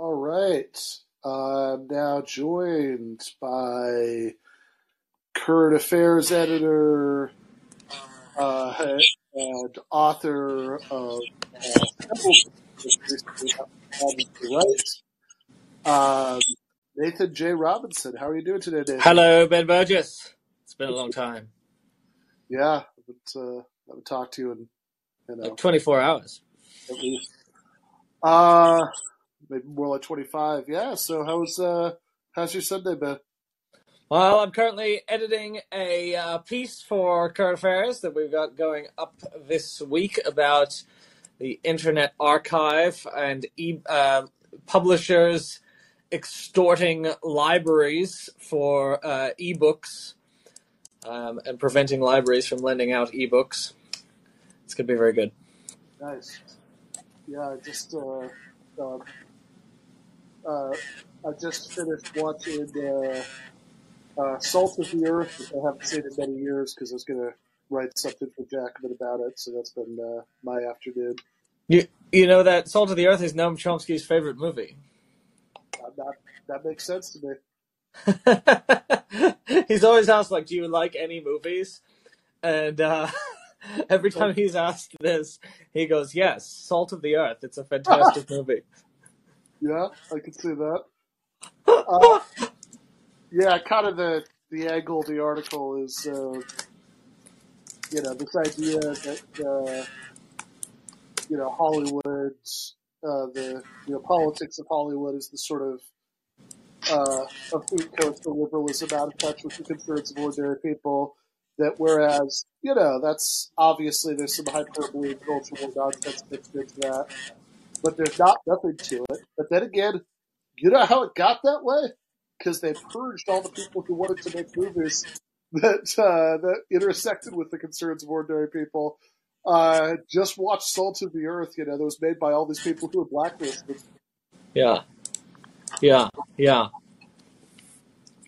All right. I'm now joined by current affairs editor uh, and author of uh, right, Nathan J. Robinson. How are you doing today, Nathan? Hello, Ben Burgis. It's been a long time. Yeah, but uh, I haven't talked to you in you know Like 24 hours. at least uh maybe more like twenty five. Yeah. So how's uh how's your Sunday been? Well, I'm currently editing a uh, piece for Current Affairs that we've got going up this week about the Internet Archive and e- uh, publishers extorting libraries for uh, ebooks um, and preventing libraries from lending out ebooks. It's going to be very good. Nice. Yeah, just uh, uh, uh I just finished watching uh, uh Salt of the Earth. I haven't seen it in many years because I was gonna write something for Jacobin about it, so that's been uh, my afternoon. You, you know that Salt of the Earth is Noam Chomsky's favorite movie. That that makes sense to me. he's always asked like, "Do you like any movies?" And uh, every time he's asked this, he goes, "Yes, Salt of the Earth. It's a fantastic movie." Yeah, I can see that. Uh, yeah, kind of the the angle of the article is, uh, you know, this idea that uh, you know Hollywood, uh, the you know politics of Hollywood is the sort of uh, a food coastal liberalism out of touch with the concerns of ordinary people. That whereas you know that's obviously there's some hyperbole and cultural nonsense mixed into that, but there's not nothing to it. But then again, you know how it got that way because they purged all the people who wanted to make movies that uh, that intersected with the concerns of ordinary people. Uh, just watch Salt of the Earth, you know, that was made by all these people who were blacklisted. Yeah, yeah, yeah.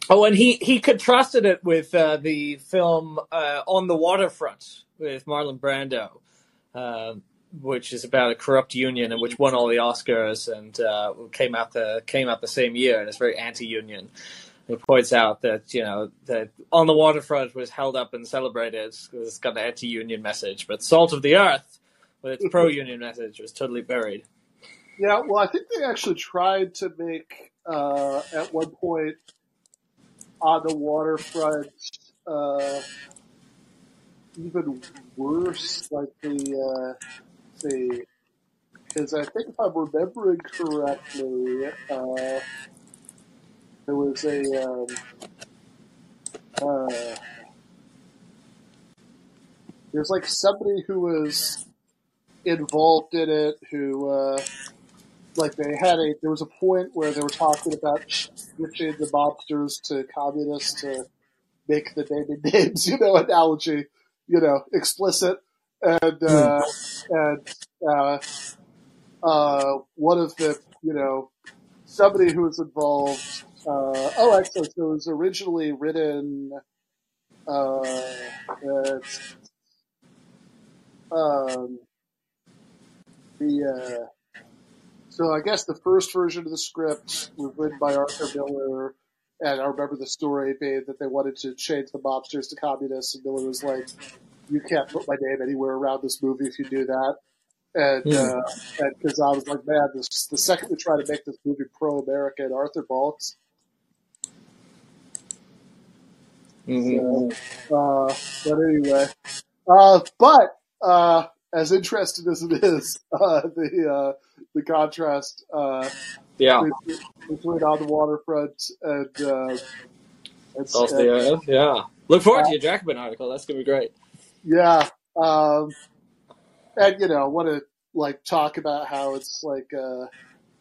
Oh, and he he contrasted it with uh, the film uh, On the Waterfront with Marlon Brando, uh, which is about a corrupt union and which won all the Oscars and uh, came out the came out the same year and it's very anti-union. It points out that you know that On the Waterfront was held up and celebrated because it's got an anti-union message, but Salt of the Earth with its pro-union message was totally buried. Yeah, well, I think they actually tried to make uh, at one point on the waterfront uh, even worse, like the uh, the because I think if I'm remembering correctly, uh, there was a um, uh, there's like somebody who was involved in it who uh, like they had a there was a point where they were talking about switching the mobsters to communists to make the naming names you know analogy you know explicit and uh, and uh, uh, one of the you know somebody who was involved uh, oh actually so it was originally written uh, um, the uh, so I guess the first version of the script was written by Arthur Miller, and I remember the story being that they wanted to change the mobsters to communists, and Miller was like, "You can't put my name anywhere around this movie if you do that." And Hmm. because I was like, "Man, this the second we try to make this movie pro-American, Arthur balks." Mhm. So, uh, but anyway, uh, but uh, as interesting as it is, uh, the uh, the contrast uh, Yeah, between between on the waterfront and uh, and, Salt of and the Earth. Yeah, look forward uh, to your Jacobin article. That's gonna be great. Yeah, um, and you know, want to like talk about how it's like uh,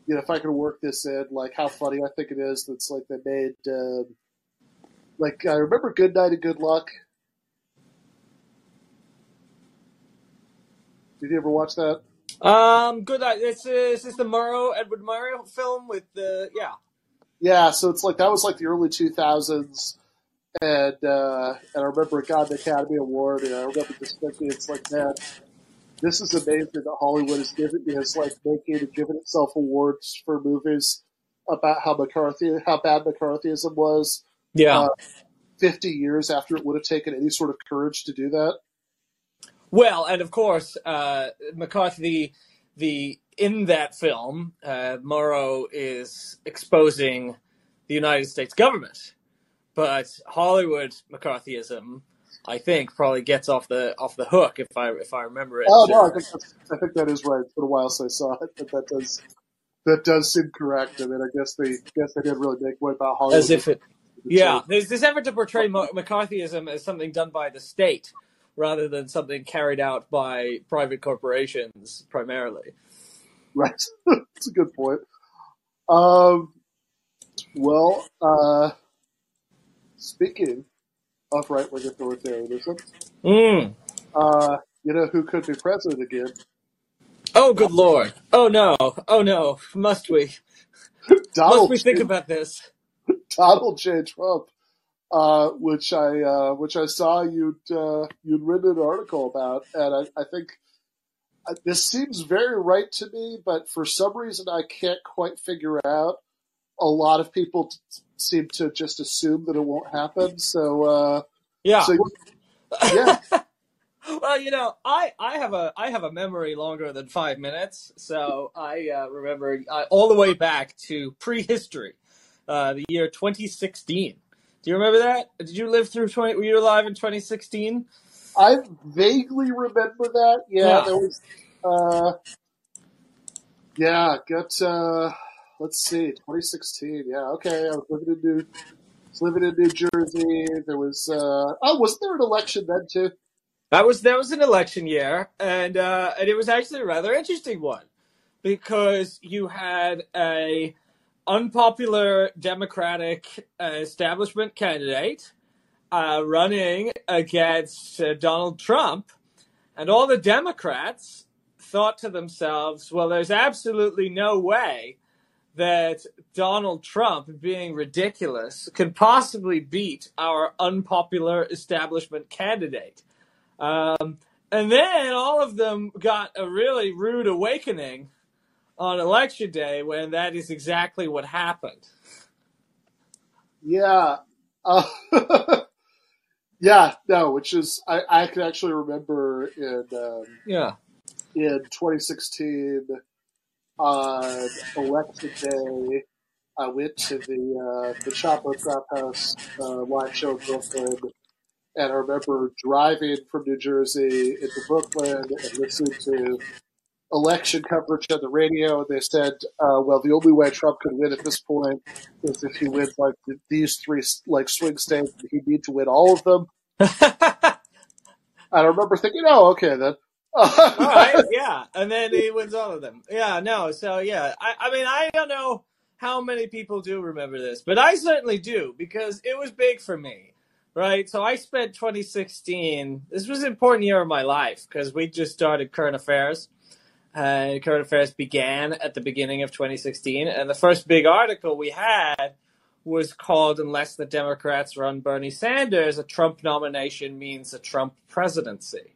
you know, if I could work this in, like how funny I think it is that's like they made um, like I remember Good Night and Good Luck. Did you ever watch that? Um, good. Night. This is this the Murrow Edward Murrow film with the yeah. Yeah, so it's like that was like the early two thousands, and uh, and I remember it got an Academy Award, and I remember just thinking it's like man, this is amazing that Hollywood is giving is like making and giving itself awards for movies about how McCarthy how bad McCarthyism was. Yeah. Uh, Fifty years after it would have taken any sort of courage to do that. Well, and of course, uh, McCarthy, the in that film, uh, Murrow is exposing the United States government, but Hollywood McCarthyism, I think, probably gets off the off the hook if I if I remember it. Oh no, I think I think that is right. It's been a while since I saw it, but that does that does seem correct. I mean, I guess they guess they didn't really make way about Hollywood. as if it. Yeah, there's this effort to portray McCarthyism as something done by the state rather than something carried out by private corporations primarily. Right. That's a good point. Um, well, uh, speaking of right wing authoritarianism, Mm. uh, you know who could be president again? Oh, good lord! Oh no! Oh no! Must we? Donald Must we J, think about this? Donald J. Trump, uh, which I uh, which I saw you'd uh, you'd written an article about, and I, I think uh, this seems very right to me, but for some reason I can't quite figure out. A lot of people t- seem to just assume that it won't happen. So, uh, Yeah. so yeah, well, you know, I, I have a I have a memory longer than five minutes, so I uh, remember uh, all the way back to prehistory, uh, the year 2016. Do you remember that? Did you live through 20? Were you alive in 2016? I vaguely remember that. Yeah, Yeah. there was. Uh, yeah, got. Let's see, 2016. Yeah, okay. I was living in New, living in New Jersey. There was. Uh, oh, wasn't there an election then too? That was that was an election year, and uh, and it was actually a rather interesting one because you had a unpopular Democratic establishment candidate uh, running against uh, Donald Trump, and all the Democrats thought to themselves, "Well, there's absolutely no way." That Donald Trump, being ridiculous, could possibly beat our unpopular establishment candidate. Um, and then all of them got a really rude awakening on election day when that is exactly what happened. Yeah. Uh, yeah. No, which is I, I can actually remember in um, Yeah. in 2016 on election day. I went to the uh, the Chapo Trap House uh, live show in Brooklyn, and I remember driving from New Jersey into Brooklyn and listening to election coverage on the radio. They said, uh, "Well, the only way Trump could win at this point is if he wins like these three like swing states. He'd need to win all of them." And I remember thinking, "Oh, okay then." All right, yeah, and then he wins all of them. Yeah, no, so yeah, I, I mean, I don't know how many people do remember this, but I certainly do because it was big for me, right? So I spent 2016. This was an important year of my life because we just started current affairs. Uh, current affairs began at the beginning of 2016, and the first big article we had was called "Unless the Democrats run Bernie Sanders, a Trump nomination means a Trump presidency."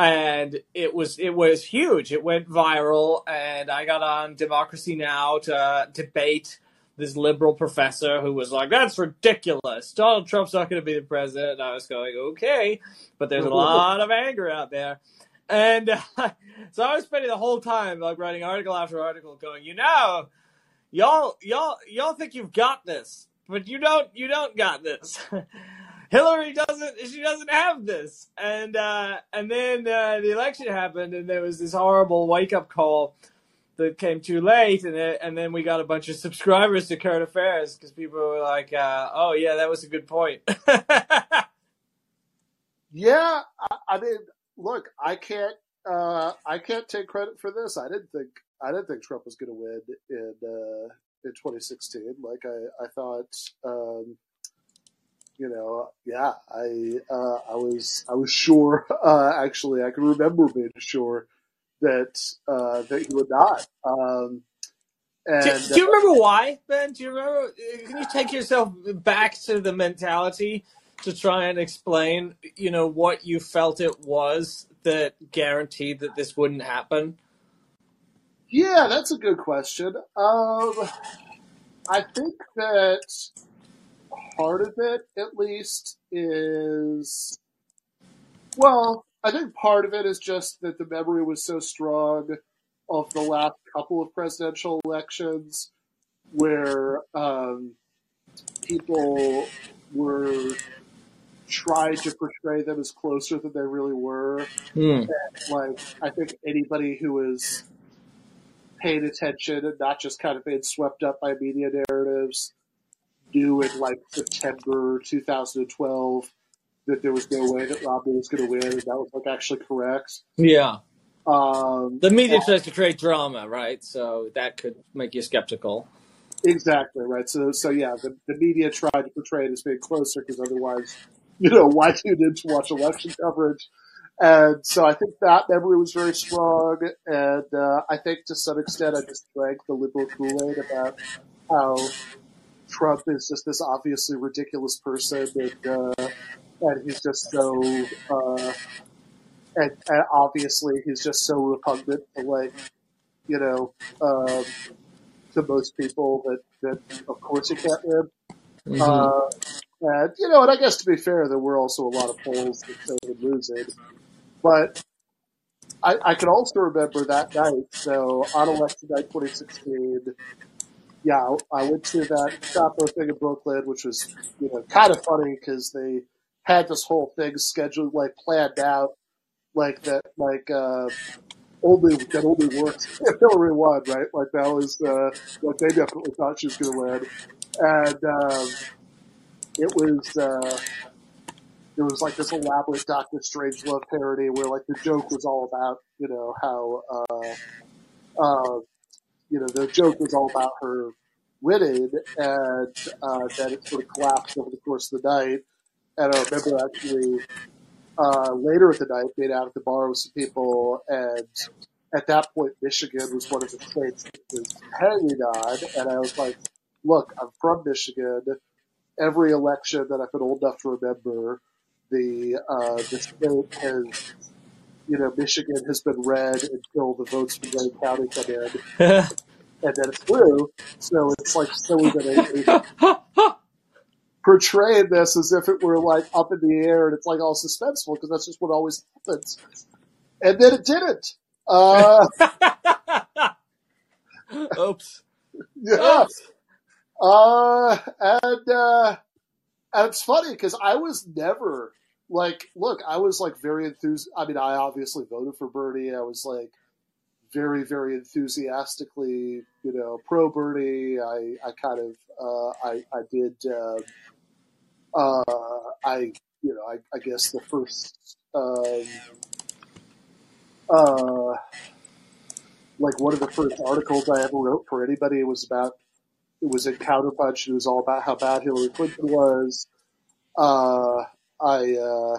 And it was it was huge. It went viral, and I got on Democracy Now to debate this liberal professor who was like, "That's ridiculous. Donald Trump's not going to be the president." And I was going, "Okay," but there's a lot of anger out there, and uh, so I was spending the whole time like writing article after article, going, "You know, y'all y'all y'all think you've got this, but you don't you don't got this." Hillary doesn't. She doesn't have this, and uh, and then uh, the election happened, and there was this horrible wake up call that came too late, and it, and then we got a bunch of subscribers to Current Affairs because people were like, uh, "Oh yeah, that was a good point." Yeah, I, I mean, look, I can't, uh, I can't take credit for this. I didn't think, I didn't think Trump was going to win in uh, in 2016. Like I, I thought, um, you know, yeah, I, uh, I was, I was sure. Uh, actually, I can remember being sure that uh, that he would not. Um, and do, do you remember why, Ben? Do you remember? Can you take yourself back to the mentality to try and explain, you know, what you felt it was that guaranteed that this wouldn't happen? Yeah, that's a good question. Um, I think that part of it, at least, is well, I think part of it is just that the memory was so strong of the last couple of presidential elections where um, people were trying to portray them as closer than they really were. Hmm. Like, I think anybody who is paying attention and not just kind of being swept up by media narratives knew in like September 2012 that there was no way that Romney was going to win, and that was like actually correct. Yeah. Um, The media tries to create drama, right? So that could make you skeptical. Exactly right. So, so yeah, the, the media tried to portray it as being closer because otherwise, you know, why tune in to watch election coverage? And so I think that memory was very strong, and uh, I think to some extent I just drank the liberal Kool Aid about how Trump is just this obviously ridiculous person, and uh, and he's just so uh, and, and obviously he's just so repugnant to like you know um, to most people that that of course he can't win. Mhm. Uh, and you know, and I guess to be fair, there were also a lot of polls that showed him losing. But I, I can also remember that night. So on election night 2016, yeah, I went to that Chapo thing in Brooklyn, which was you know kind of funny because they had this whole thing scheduled, like planned out, like that, like uh, only that only works if Hillary won, right? Like that was uh, like they definitely thought she was going to win, and um, it was uh, there was like this elaborate Doctor Strangelove parody where like the joke was all about you know how uh, uh, you know the joke was all about her winning, and uh, then it sort of collapsed over the course of the night. And I remember actually uh, later at the night being out at the bar with some people, and at that point Michigan was one of the states that was hanging on, and I was like, "Look, I'm from Michigan. Every election that I've been old enough to remember, the uh, the state has." You know, Michigan has been red until the votes from Wayne County come in, and then it's blue. So it's like silly that they portraying this as if it were like up in the air and it's like all suspenseful because that's just what always happens. And then it didn't. Uh, Oops. yeah. Oops. Uh, and, uh, and it's funny because I was never like, look, I was like very enthused. I mean, I obviously voted for Bernie. I was like very, very enthusiastically, you know, pro Bernie. I, I kind of, uh, I, I did, uh, uh, I, you know, I, I guess the first, um, uh, like one of the first articles I ever wrote for anybody was about, it was in Counterpunch. It was all about how bad Hillary Clinton was. Uh, I, uh,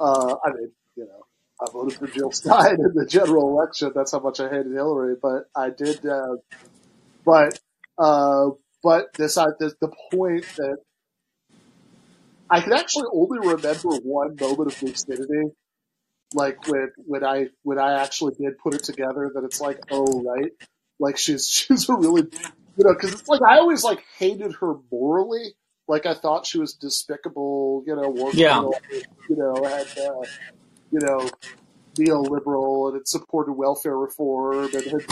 uh, I mean, you know, I voted for Jill Stein in the general election. That's how much I hated Hillary, but I did, uh, but, uh, but this, I, this, the point that I can actually only remember one moment of lucidity, like when when I when I actually did put it together that it's like, oh right, like she's she's a really, you know, because it's like I always like hated her morally, like I thought she was despicable, you know, war Yeah. you know, and uh, you know, neoliberal and had supported welfare reform and had,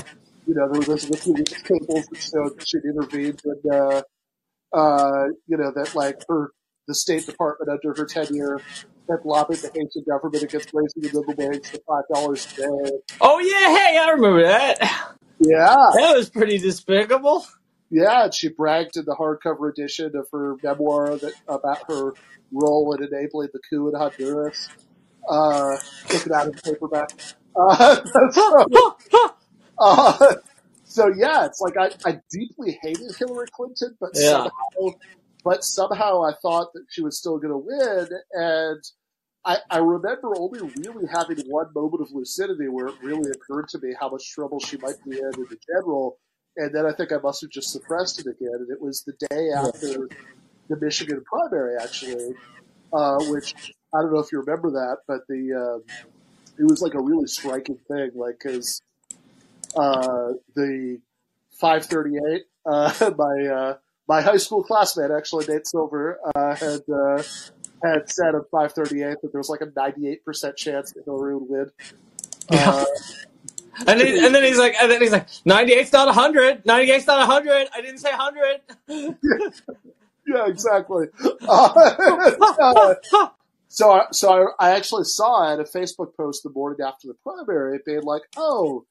you know, there was this these tables that showed that she'd intervened and, uh, uh, you know, that like her, the State Department under her tenure had lobbied the Haitian government against raising the minimum wage to five dollars a day. Oh yeah, hey, I remember that. Yeah, That was pretty despicable. Yeah, and she bragged in the hardcover edition of her memoir that about her role in enabling the coup in Honduras. Uh, took it out of the paperback. Uh, so, Uh, so yeah, it's like I, I deeply hated Hillary Clinton, but Yeah. somehow, but somehow I thought that she was still going to win, and I, I remember only really having one moment of lucidity where it really occurred to me how much trouble she might be in in the general, and then I think I must have just suppressed it again, and it was the day after the Michigan primary, actually, uh, which I don't know if you remember that, but the um, it was like a really striking thing, like because uh, the 538, uh, my uh, my high school classmate, actually Nate Silver, uh, had uh, had said at 538 that there was like a 98% chance that Hillary would win. Yeah. And then, and then he's like, and then he's like, 98's not 100. 98's not 100. I didn't say 100. yeah, exactly. Uh, so, I, so I, I actually saw it, a Facebook post the morning after the primary, it being like, "Oh,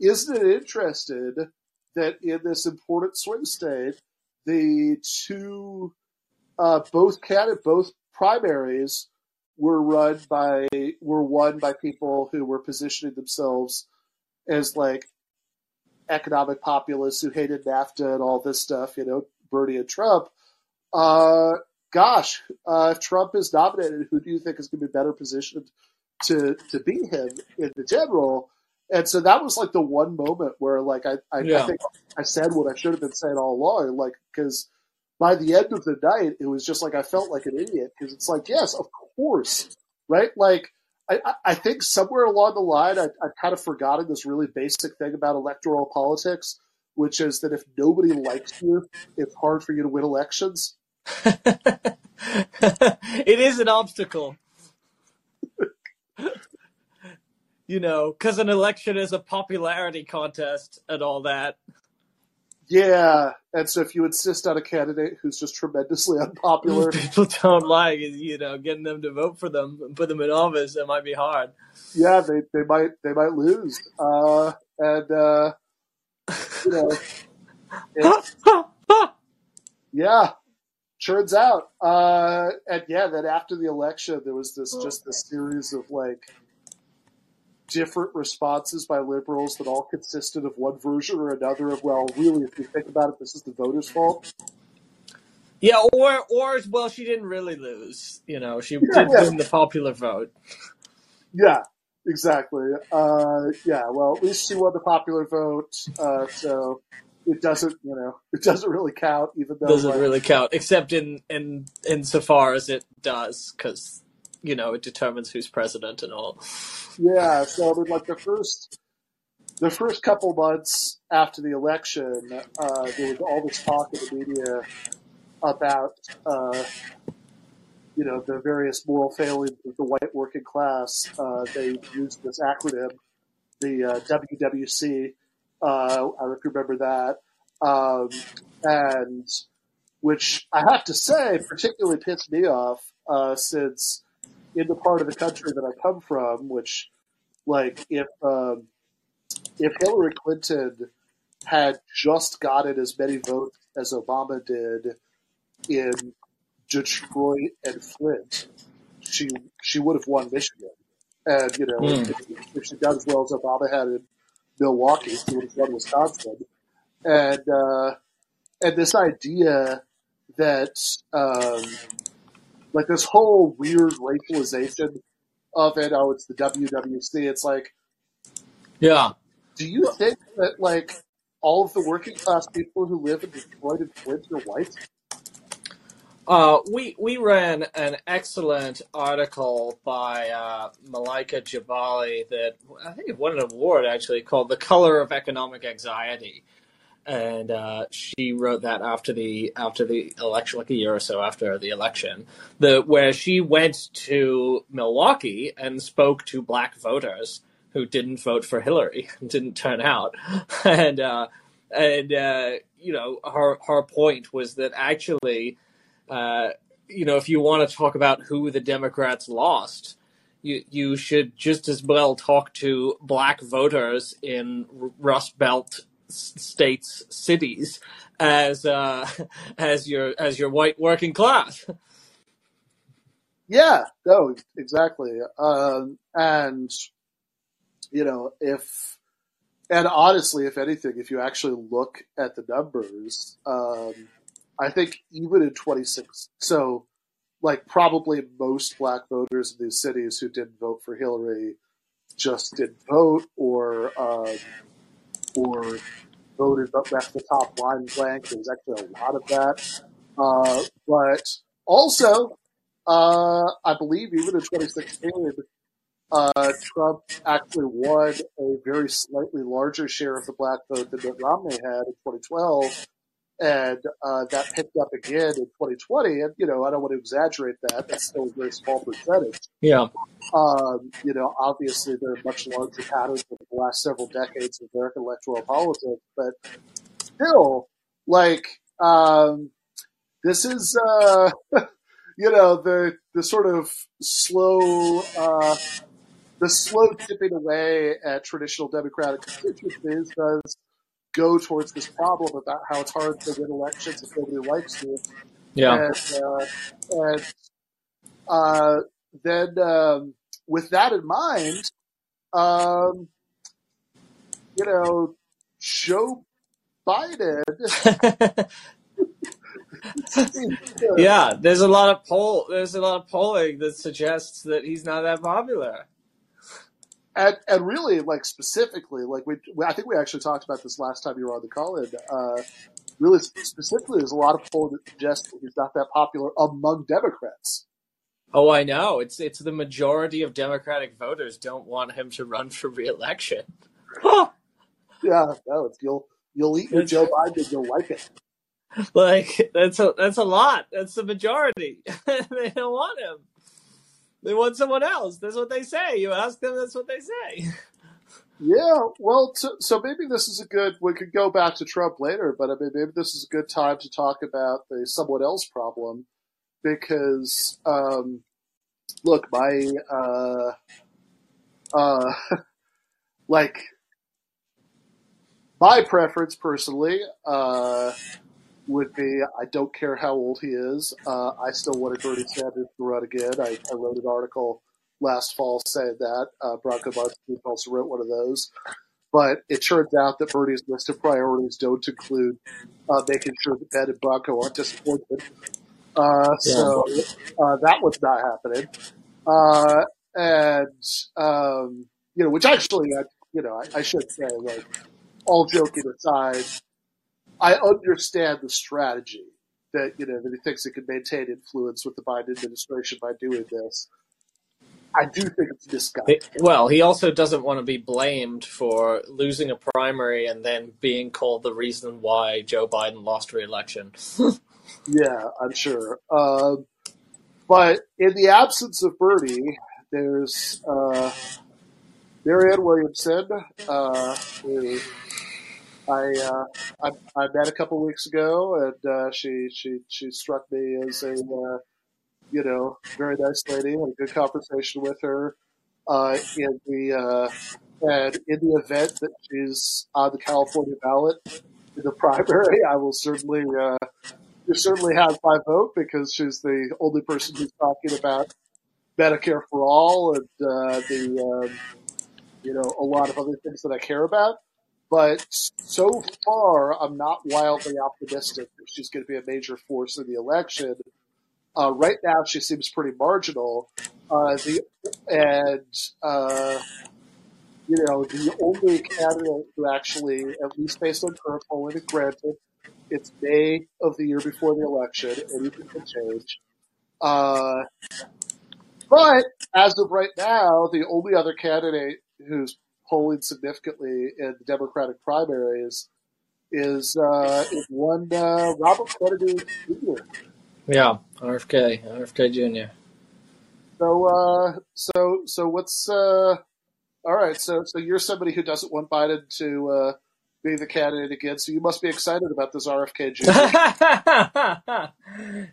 isn't it interesting that in this important swing state, the two, uh, both candidate, both primaries were run by were won by people who were positioning themselves as like economic populists who hated NAFTA and all this stuff, you know, Bernie and Trump. Uh, gosh, uh, if Trump is nominated, who do you think is going to be better positioned to to beat him in the general? And so that was like the one moment where, like, I I, Yeah. I think I said what I should have been saying all along, like, because by the end of the night, it was just like I felt like an idiot because it's like, yes, of course, right? Like, I, I- think somewhere along the line, I, I've kind of forgotten this really basic thing about electoral politics, which is that if nobody likes you, it's hard for you to win elections. it is an obstacle. you know, because an election is a popularity contest and all that. Yeah, and so if you insist on a candidate who's just tremendously unpopular, People don't like, you know, getting them to vote for them and put them in office. It might be hard. yeah, they, they might they might lose. Uh, and uh, you know, yeah, turns out. Uh, and yeah, then after the election, there was this just this series of like different responses by liberals that all consisted of one version or another of well, really, if you think about it, this is the voters' fault. yeah, or or well, she didn't really lose. You know, she Yeah, did yeah, win the popular vote. yeah, exactly. Uh, yeah, well, at least she won the popular vote, uh, so it doesn't, you know, it doesn't really count, even though It Doesn't like really count, except in in insofar as it does, because you know it determines who's president and all. Yeah, so like the first, the first couple months after the election, uh, there was all this talk in the media about, uh, you know, the various moral failings of the white working class. Uh, they used this acronym, the uh, WWC. Uh, I remember that, um, and which I have to say particularly pissed me off uh, since in the part of the country that I come from, which like if um, if Hillary Clinton had just gotten as many votes as Obama did in Detroit and Flint, she she would have won Michigan. And you know, Hmm. if, if she done as well as Obama had in Milwaukee, she would have won Wisconsin. And uh, and this idea that um, like this whole weird racialization of it. Oh, it's the WWC. It's like, Yeah. do you think that like all of the working class people who live in Detroit and Flint are white? Uh, we we ran an excellent article by uh, Malaika Jabali that I think it won an award actually called "The Color of Economic Anxiety," and uh, she wrote that after the after the election, like a year or so after the election, the where she went to Milwaukee and spoke to black voters who didn't vote for Hillary, didn't turn out, and uh, and uh, you know her her point was that actually uh, you know, if you want to talk about who the Democrats lost, you you should just as well talk to black voters in Rust Belt states cities as uh, as your as your white working class. Yeah, no, exactly. Um, and you know, if and honestly, if anything, if you actually look at the numbers, um, I think even in 26, so like probably most black voters in these cities who didn't vote for Hillary just didn't vote or um, or voted but left the top line blank. There's actually a lot of that. Uh, but also, uh, I believe even in 2016, uh, Trump actually won a very slightly larger share of the black vote than Mitt Romney had in 2012, and uh, that picked up again in 2020. And you know, I don't want to exaggerate that; that's still a very small percentage. Yeah. Um, you know, obviously there are much larger patterns over the last several decades of American electoral politics, but still, like, um, this is, uh, you know, the the sort of slow, uh, the slow tipping away at traditional Democratic constituencies does go towards this problem about how it's hard to win elections if nobody likes you. Yeah. And, uh, and uh, then um, with that in mind, um, you know, Joe Biden. yeah, there's a lot of poll. There's a lot of polling that suggests that he's not that popular. And, and really, like specifically, like we, I think we actually talked about this last time you were on the call in. Uh, really specifically, there's a lot of polls that suggest that he's not that popular among Democrats. Oh, I know. It's it's the majority of Democratic voters don't want him to run for reelection. yeah, no, it's, you'll you'll eat your Joe Biden, you'll like it. Like that's a that's a lot. That's the majority. they don't want him. They want someone else. That's what they say. You ask them, that's what they say. Yeah, well, so, so maybe this is a good. We could go back to Trump later, but I mean, maybe this is a good time to talk about the someone else problem because, um, look, my uh, uh, like my preference personally uh, would be I don't care how old he is. Uh, I still wanted Bernie Sanders to run again. I, I wrote an article last fall saying that. Uh, Branko Marcetic also wrote one of those. But it turns out that Bernie's list of priorities don't include uh, making sure that Ben and Branko aren't disappointed. Uh, so uh, that was not happening. Uh, and, um, you know, which actually, I, you know, I, I should say, like, all joking aside, I understand the strategy that, you know, that he thinks he can maintain influence with the Biden administration by doing this. I do think it's misguided. Well, he also doesn't want to be blamed for losing a primary and then being called the reason why Joe Biden lost re-election. Yeah, I'm sure. Um, but in the absence of Bernie, there's uh, Marianne Williamson, uh, who I, uh, I I met a couple weeks ago, and uh, she she she struck me as a uh, you know very nice lady. Had a good conversation with her. Uh, in the uh, and in the event that she's on the California ballot in the primary, I will certainly uh, you certainly have my vote because she's the only person who's talking about Medicare for all and uh, the um, you know a lot of other things that I care about. But so far, I'm not wildly optimistic that she's going to be a major force in the election. Uh, right now, she seems pretty marginal. Uh, the and uh, you know the only candidate who actually, at least based on current polling, and granted, it's May of the year before the election, anything can change. Uh, but as of right now, the only other candidate who's polling significantly in the Democratic primaries is uh, is one uh, Robert Kennedy Jr. Yeah, RFK, RFK Jr. So uh, so so what's uh, all right? So so you're somebody who doesn't want Biden to uh, be the candidate again. So you must be excited about this RFK Jr.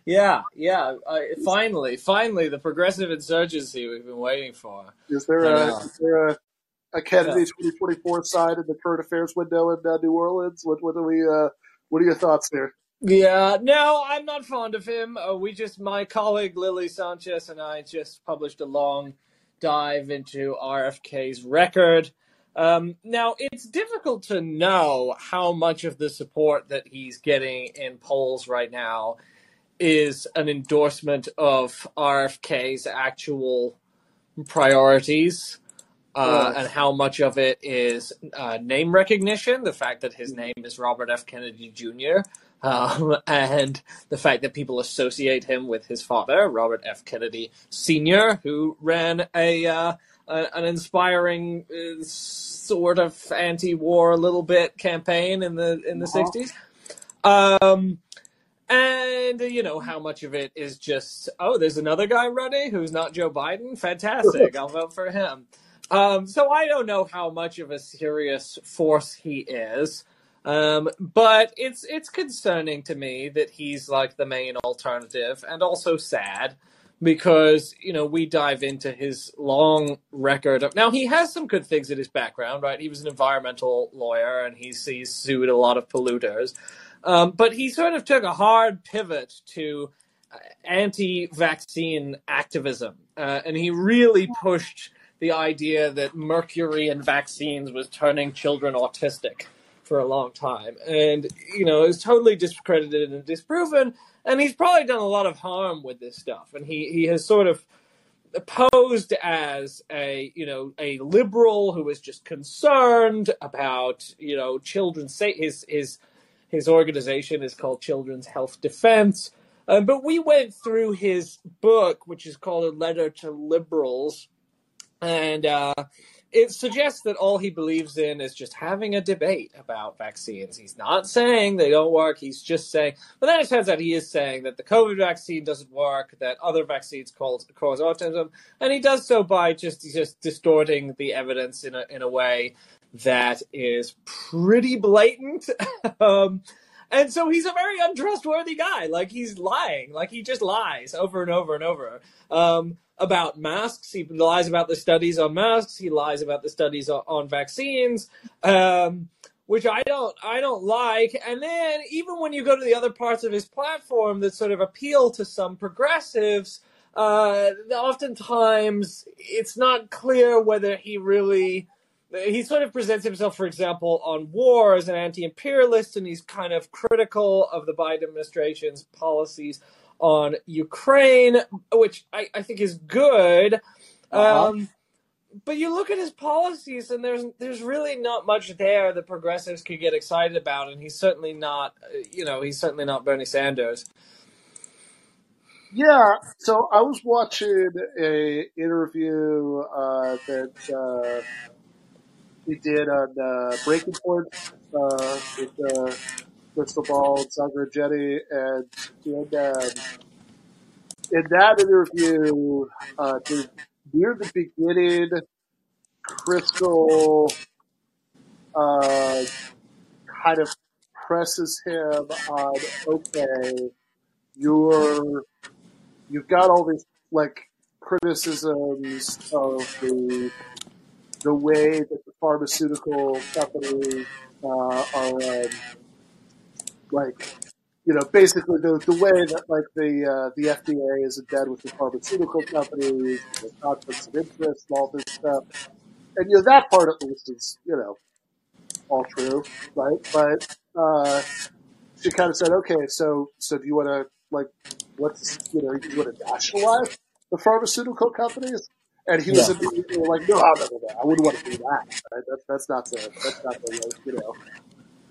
yeah, yeah. Uh, finally, finally, the progressive insurgency we've been waiting for. Is there a is there a, a Kennedy 2024 side in the current affairs window in uh, New Orleans? What what do we uh, what are your thoughts there? Yeah, no, I'm not fond of him. Uh, we just, my colleague Lily Sanchez and I just published a long dive into RFK's record. Um, now, it's difficult to know how much of the support that he's getting in polls right now is an endorsement of RFK's actual priorities. Uh, and how much of it is uh, name recognition, the fact that his name is Robert F. Kennedy Jr., um, and the fact that people associate him with his father, Robert F. Kennedy Sr., who ran a uh, a, an inspiring uh, sort of anti-war, a little bit campaign in the in the Uh-huh. 60s. Um, and you know how much of it is just oh, there's another guy running who's not Joe Biden. Fantastic, I'll vote for him. Um, so I don't know how much of a serious force he is, um, but it's it's concerning to me that he's like the main alternative, and also sad because you know we dive into his long record of now he has some good things in his background right? He was an environmental lawyer and he's he's sued a lot of polluters. Um, but he sort of took a hard pivot to uh, anti-vaccine activism uh, and he really pushed the idea that mercury and vaccines was turning children autistic for a long time. And you know is totally discredited and disproven and he's probably done a lot of harm with this stuff. And he he has sort of posed as a you know a liberal who is just concerned about you know children's sa- his his his organization is called Children's Health Defense. Um, but we went through his book which is called a letter to liberals and uh, it suggests that all he believes in is just having a debate about vaccines. He's not saying they don't work. He's just saying, but then it turns out he is saying that the COVID vaccine doesn't work, that other vaccines cause, cause autism, and he does so by just just distorting the evidence in a in a way that is pretty blatant. um, and so he's a very untrustworthy guy. Like he's lying. Like he just lies over and over and over. Um, about masks. He lies about the studies on masks. He lies about the studies on, on vaccines, um, which I don't I don't like. And then even when you go to the other parts of his platform that sort of appeal to some progressives, uh, oftentimes it's not clear whether he really. He sort of presents himself, for example, on war as an anti-imperialist, and he's kind of critical of the Biden administration's policies on Ukraine, which I, I think is good. Uh-huh. Um, but you look at his policies, and there's there's really not much there that progressives could get excited about, and he's certainly not, you know, he's certainly not Bernie Sanders. Yeah, so I was watching a interview uh, that uh, he did on uh, Breaking Point uh, with uh, Krystal Ball, Saagar Enjeti, and in, um, in that interview, uh, near the beginning, Krystal uh, kind of presses him on, okay, you're you've got all these like criticisms of the the way that the pharmaceutical companies uh, are um, like you know basically the the way that like the uh, the FDA is in bed with the pharmaceutical companies, the conflicts of interest, all this stuff, and you know that part at least is you know all true, right? But uh, she kind of said, okay, so so do you want to like what's you know do you want to nationalize the pharmaceutical companies? And he was Yeah. immediately like, no, no, no, no, I wouldn't want to do that. Right? That's that's not the that's not the right, you know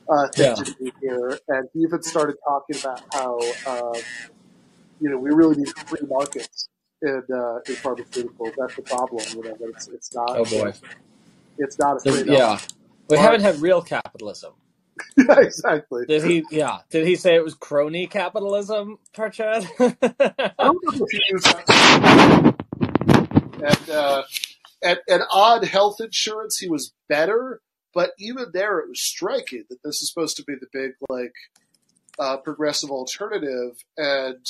uh, thing Yeah. to do here. And he even started talking about how uh, you know we really need free markets in uh, in pharmaceuticals. That's the problem. You know, that it's it's not Oh boy. it's not a up. yeah. We But- haven't had real capitalism. Yeah, exactly. Did he? Yeah. Did he say it was crony capitalism, Parchad? I don't know if he used that. And, uh, and, and odd health insurance, he was better, but even there, it was striking that this is supposed to be the big, like, uh, progressive alternative. And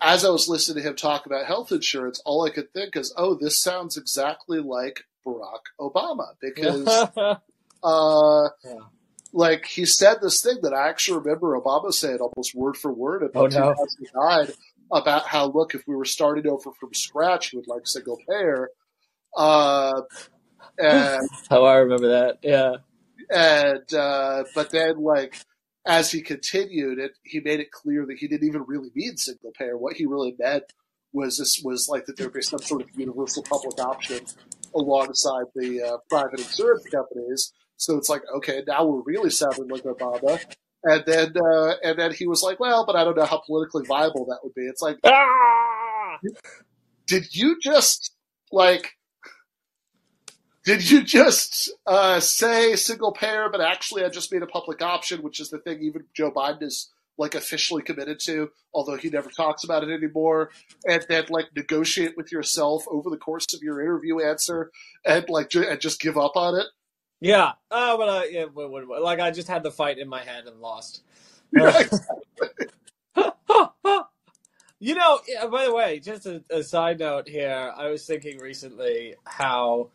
as I was listening to him talk about health insurance, all I could think is, oh, this sounds exactly like Barack Obama because, uh, Yeah. like he said this thing that I actually remember Obama saying almost word for word about Oh, no. 2009 about how look if we were starting over from scratch he would like single payer uh, and How I remember that. Yeah. and uh, but then like as he continued it he made it clear that he didn't even really mean single payer what he really meant was this was like that there would be some sort of universal public option alongside the uh, private insurance companies so it's like okay now we're really sounding like Obama and then uh, and then he was like well but I don't know how politically viable that would be it's like Ah! did you just like did you just uh, say single payer, but actually I just made a public option, which is the thing even Joe Biden is like officially committed to, although he never talks about it anymore, and then like negotiate with yourself over the course of your interview answer, and like ju- and just give up on it. Yeah. Oh, but uh, yeah, like I just had the fight in my head and lost. You know, yeah, by the way, just a, a side note here, I was thinking recently how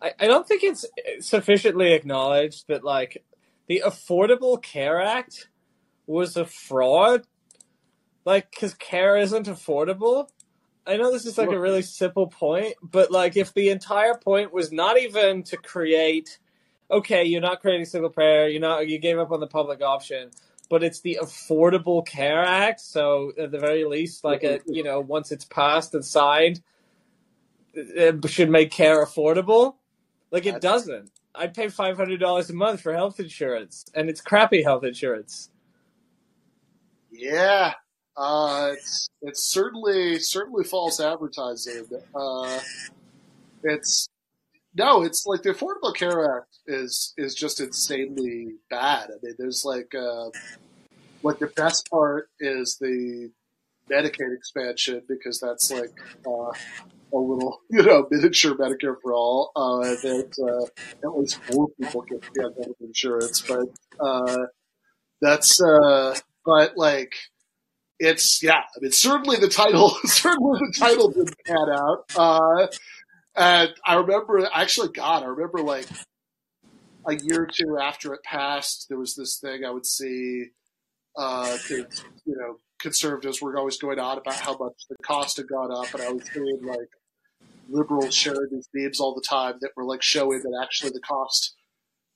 I, I don't think it's sufficiently acknowledged that like the Affordable Care Act was a fraud. Like, because care isn't affordable. I know this is like a really simple point, but like if the entire point was not even to create, okay, you're not creating single payer, you're not, you gave up on the public option, but it's the Affordable Care Act. So at the very least, like a, mm-hmm. you know, once it's passed and signed, it should make care affordable. Like it doesn't. I pay five hundred dollars a month for health insurance, and it's crappy health insurance. yeah. Uh, it's it's certainly certainly false advertising. Uh, it's no, it's like the Affordable Care Act is is just insanely bad. I mean, there's like uh, like the best part is the Medicaid expansion because that's like uh, a little you know miniature Medicare for all. Uh, that uh, at least four people get get health insurance, but uh, that's uh, but like it's yeah. I mean, certainly the title certainly the title didn't pan out. Uh, and I remember actually, God, I remember like a year or two after it passed, there was this thing I would see. Uh, you know, conservatives were always going on about how much the cost had gone up, and I was seeing like liberals sharing these memes all the time that were like showing that actually the cost,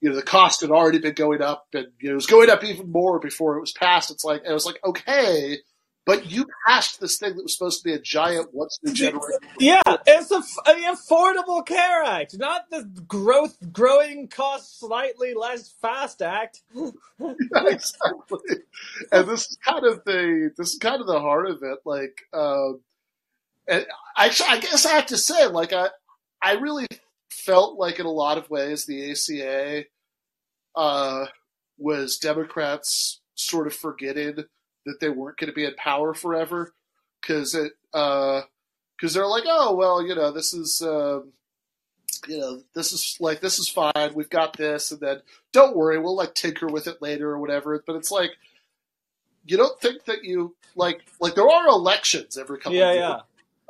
you know, the cost had already been going up, and you know, it was going up even more before it was passed. It's like it was like okay, but you passed this thing that was supposed to be a giant once in a generation. Yeah, it's a, the Affordable Care Act, not the growth growing cost slightly less fast act. Yeah, exactly. And this is kind of the this is kind of the heart of it. Like, um, and I I guess I have to say, like, I I really felt like in a lot of ways the ACA uh, was Democrats sort of forgetting that they weren't going to be in power forever because it because they're like, oh well, you know, this is. Um, you know, this is like this is fine. We've got this, and then don't worry, we'll like tinker with it later or whatever. But it's like you don't think that you like like there are elections every couple Yeah, of yeah. years.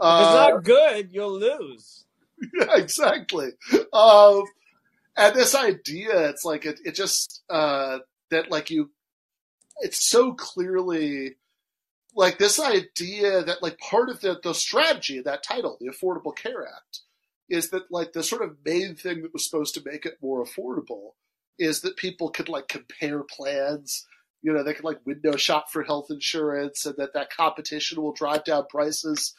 If it's Uh, not good, you'll lose. yeah, exactly. Um, and this idea, it's like it, it just uh, that like you, it's so clearly like this idea that like part of the the strategy of that title, the Affordable Care Act, is that like the sort of main thing that was supposed to make it more affordable is that people could like compare plans. You know, they could like window shop for health insurance, and that that competition will drive down prices.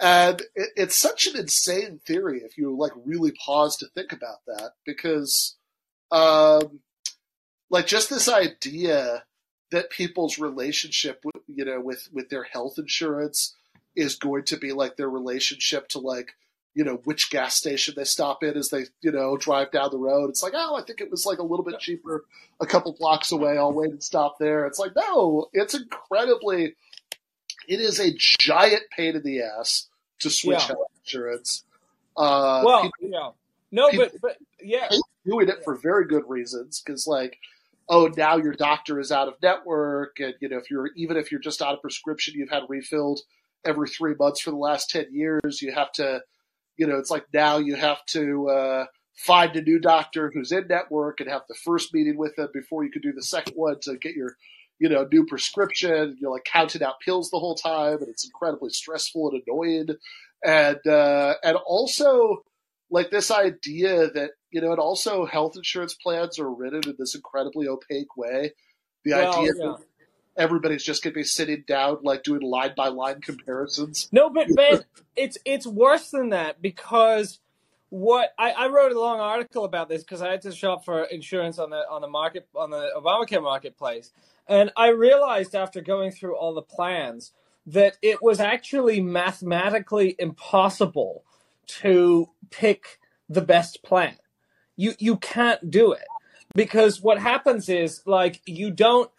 And it, it's such an insane theory if you like really pause to think about that, because, um, like just this idea that people's relationship, with, you know, with with their health insurance is going to be like their relationship to like, you know, which gas station they stop in as they, you know, drive down the road. It's like, oh, I think it was like a little bit cheaper a couple blocks away. I'll wait and stop there. It's like, no, it's incredibly, it is a giant pain in the ass to switch Yeah. health insurance. Uh, Well, people yeah. No, people- but but yeah, doing it for very good reasons because like oh now your doctor is out of network and you know if you're even if you're just out of prescription you've had refilled every three months for the last 10 years you have to you know it's like now you have to uh, find a new doctor who's in network and have the first meeting with them before you can do the second one to get your you know new prescription. You're like counting out pills the whole time and it's incredibly stressful and annoying. And uh, and also like this idea that you know, and also health insurance plans are written in this incredibly opaque way. The well, idea yeah. that everybody's just going to be sitting down, like doing line by line comparisons. No, but Ben, it's it's worse than that because what I, I wrote a long article about this because I had to shop for insurance on the on the market on the Obamacare marketplace, and I realized after going through all the plans that it was actually mathematically impossible to pick the best plan. You you can't do it. Because what happens is like you don't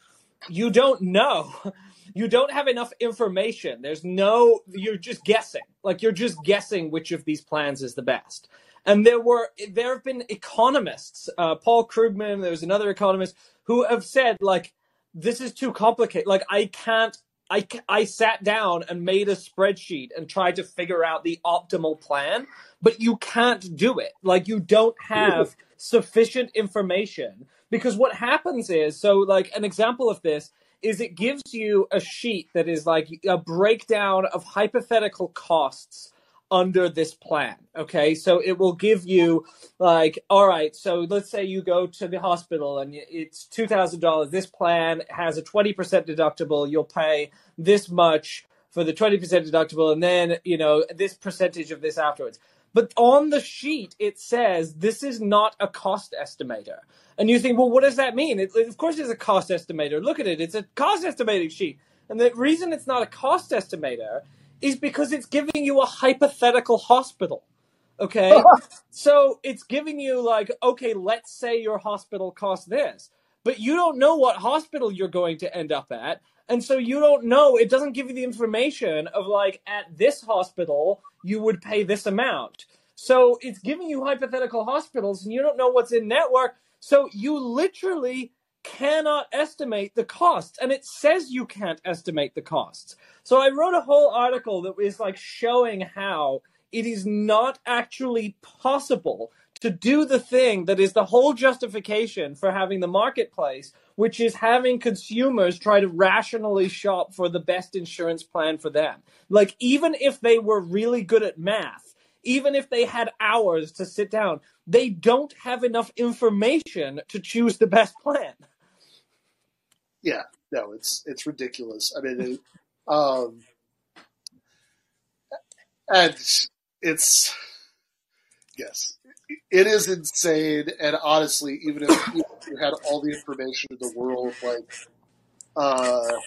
you don't know. You don't have enough information. There's no you're just guessing. Like you're just guessing which of these plans is the best. And there were there have been economists uh, paul krugman there was another economist who have said like this is too complicated. Like i can't I, I sat down and made a spreadsheet and tried to figure out the optimal plan, but you can't do it. Like, you don't have sufficient information because what happens is so, like, an example of this is it gives you a sheet that is like a breakdown of hypothetical costs under this plan. Okay, so it will give you like, all right, so let's say you go to the hospital and it's two thousand dollars. This plan has a twenty percent deductible. You'll pay this much for the twenty percent deductible, and then you know this percentage of this afterwards. But on the sheet, it says this is not a cost estimator. And you think, well, what does that mean? It, of course, it's a cost estimator. Look at it. It's a cost estimating sheet. And the reason it's not a cost estimator is because it's giving you a hypothetical hospital. Okay. so it's giving you, like, okay, let's say your hospital costs this, but you don't know what hospital you're going to end up at. And so you don't know, it doesn't give you the information of, like, at this hospital, you would pay this amount. So it's giving you hypothetical hospitals and you don't know what's in network. So you literally cannot estimate the costs. And it says you can't estimate the costs. So I wrote a whole article that was like showing how it is not actually possible to do the thing that is the whole justification for having the marketplace, which is having consumers try to rationally shop for the best insurance plan for them. Like, even if they were really good at math, even if they had hours to sit down, they don't have enough information to choose the best plan. Yeah, no, it's it's ridiculous. I mean, it, um, and it's yes, it is insane. And honestly, even if you had all the information in the world, like uh,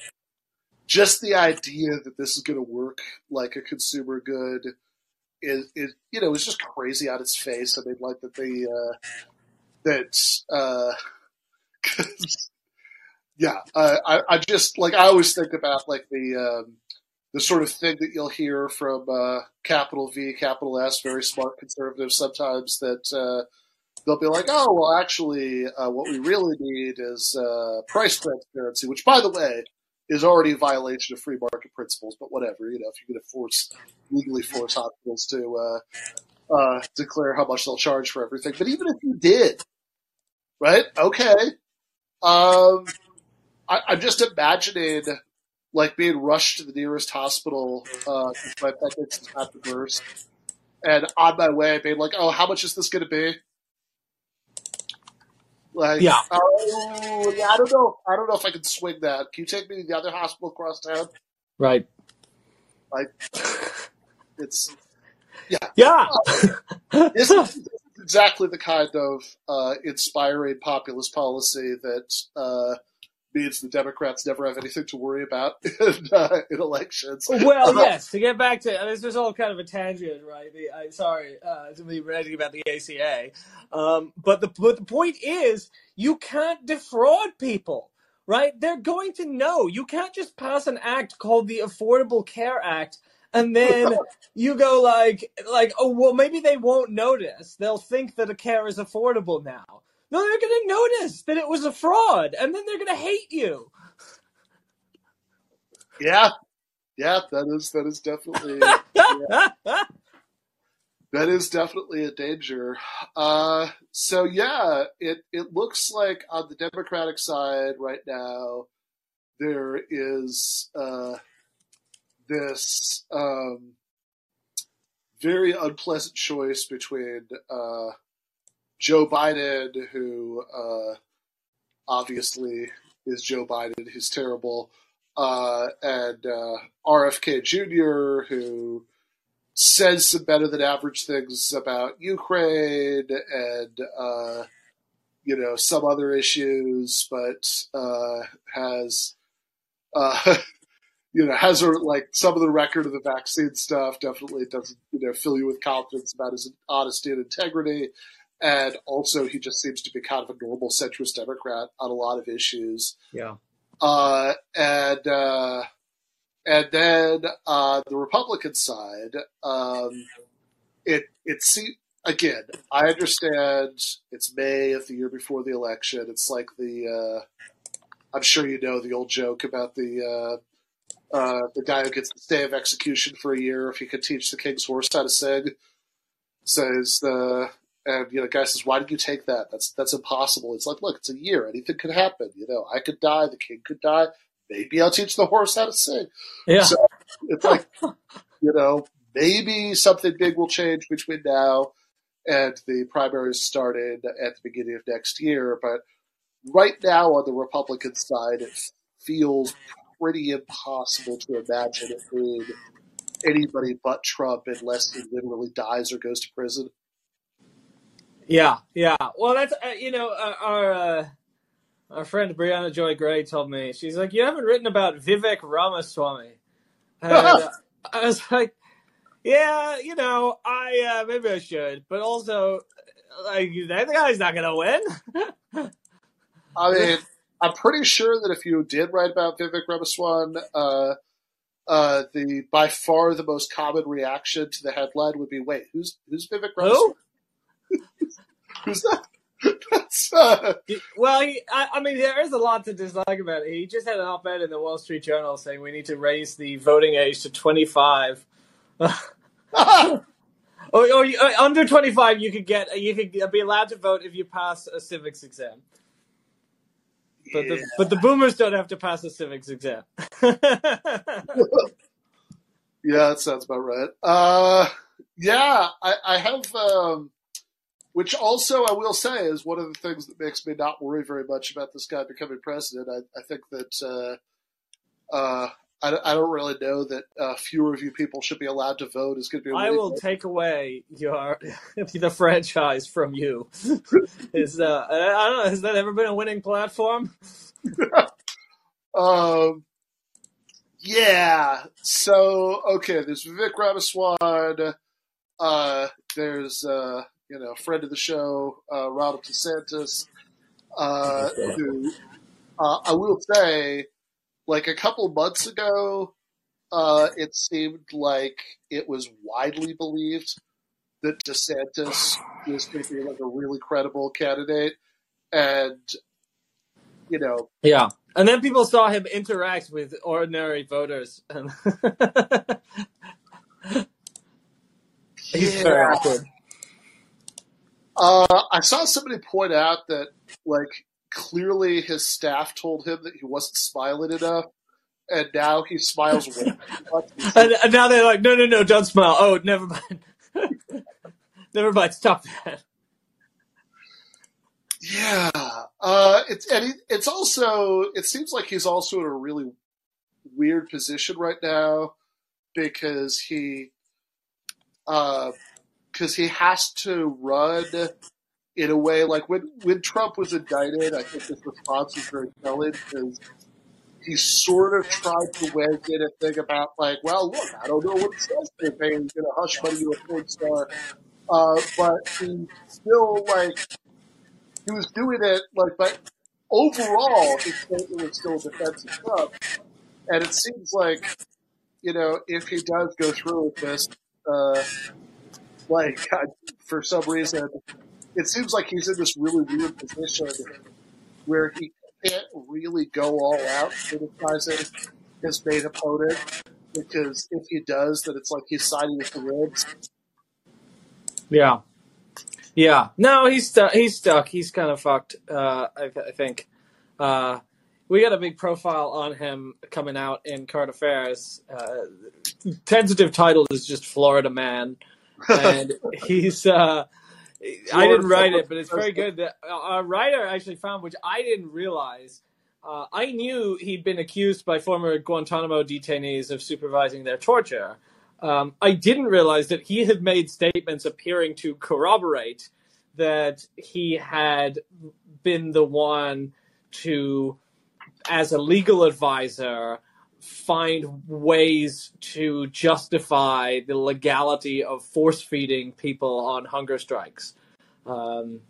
just the idea that this is going to work like a consumer good is, is you know is just crazy on its face. I mean, like that they uh, that uh, yeah, uh, I, I just like I always think about like the um, the sort of thing that you'll hear from uh, capital V, capital S, very smart conservatives sometimes that uh, they'll be like, oh, well, actually, uh, what we really need is uh, price transparency, which, by the way, is already a violation of free market principles. But whatever, you know, if you're going to force legally force hospitals to uh, declare how much they'll charge for everything, but even if you did, right? Okay. Um, I, I'm just imagining like being rushed to the nearest hospital uh, my appendix is about to burst, and on my way being like, "Oh, how much is this going to be?" Like, Yeah. oh, yeah, I don't know. I don't know if I can swing that. Can you take me to the other hospital across town? Right. Like, it's yeah. Yeah. This is, this is exactly the kind of uh, inspiring populist policy that uh, means the Democrats never have anything to worry about in, uh, in elections. well, yes. To get back to this was all kind of a tangent, right? The, I, sorry uh, to be ranting about the ACA, um, but the but the point is, you can't defraud people, right? They're going to know. You can't just pass an act called the Affordable Care Act. And then you go like, like, oh well, maybe they won't notice. They'll think that a care is affordable now. No, they're going to notice that it was a fraud, and then they're going to hate you. Yeah, yeah, that is that is definitely that is definitely a danger. Uh, so yeah, it it looks like on the Democratic side right now there is uh, this um, very unpleasant choice between uh, Joe Biden, who uh, obviously is Joe Biden, who's terrible, uh, and uh, RFK Jr., who says some better than average things about Ukraine and uh, you know some other issues, but uh, has uh, you know, has a, like some of the record of the vaccine stuff definitely doesn't, you know, fill you with confidence about his honesty and integrity. And also, he just seems to be kind of a normal centrist Democrat on a lot of issues. Yeah. Uh, and uh, and then uh, the Republican side, um, it it see again. I understand it's May of the year before the election. It's like the uh, I'm sure you know the old joke about the uh, uh, the guy who gets the stay of execution for a year if he could teach the king's horse how to sing. Says the and you know, guy says, "Why did you take that? That's that's impossible." It's like, look, it's a year. Anything could happen. You know, I could die. The king could die. Maybe I'll teach the horse how to sing. Yeah. So it's like, you know, maybe something big will change between now and the primaries started at the beginning of next year. But right now, on the Republican side, it feels pretty impossible to imagine it being anybody but Trump unless he literally dies or goes to prison. Yeah, yeah. Well, that's uh, you know uh, our uh, our friend Briahna Joy Gray told me she's like, you haven't written about Vivek Ramaswamy, and uh, I was like, yeah, you know, I uh, maybe I should, but also like that guy's not gonna win. I mean, I'm pretty sure that if you did write about Vivek Ramaswamy, uh, uh, the by far the most common reaction to the headline would be, "Wait, who's who's Vivek Ramaswamy? Who? Who's that?" That's uh, Well, he, I, I mean, there is a lot to dislike about it. He just had an op-ed in the Wall Street Journal saying we need to raise the voting age to 25. or, or you- uh, under 25, you could get you could be allowed to vote if you pass a civics exam. But yeah. the but the boomers don't have to pass a civics exam. Yeah, that sounds about right. Uh, yeah, I, I have, um, which also I will say is one of the things that makes me not worry very much about this guy becoming president. I, I think that uh, uh, I, I don't really know that uh, fewer of you people should be allowed to vote is going to be. a I will take away your the franchise from you. Is uh, I I don't know. Has that ever been a winning platform? Um, yeah. So okay, there's Vivek Ramaswamy. Uh, there's uh, you know, friend of the show, uh, Ronald DeSantis. Uh, who uh, I will say, like a couple months ago, uh, it seemed like it was widely believed that DeSantis was going to be like a really credible candidate, and you know, Yeah. And then people saw him interact with ordinary voters. And He's very awkward. Uh, I saw somebody point out that, like, clearly his staff told him that he wasn't smiling enough, and now he smiles way. And, and now they're like, no, no, no, don't smile. Oh, never mind. never mind. Stop that. Yeah, uh, it's and he, it's also it seems like he's also in a really weird position right now because he because he has to run in a way like when when Trump was indicted, I think his response was very telling because he sort of tried to wedge in a thing about like, well, look, I don't know what it says they're paying you know hush money to a porn star, uh, but he still like he was doing it like, but overall statement was still a defense of Trump, and it seems like you know if he does go through with this, uh, like for some reason, it seems like he's in this really weird position where he can't really go all out criticizing his main opponent because if he does, then it's like he's siding with the libs. Yeah. Yeah. No, he's stuck. He's stuck. He's kind of fucked. Uh, I, I think. Uh, we got a big profile on him coming out in current affairs. Uh, tentative title is just Florida Man, and he's. Uh, I didn't write it, but it's very good. That a writer actually found, which I didn't realize. Uh, I knew he'd been accused by former Guantanamo detainees of supervising their torture. Um, I didn't realize that he had made statements appearing to corroborate that he had been the one to, as a legal advisor, find ways to justify the legality of force feeding people on hunger strikes. Um,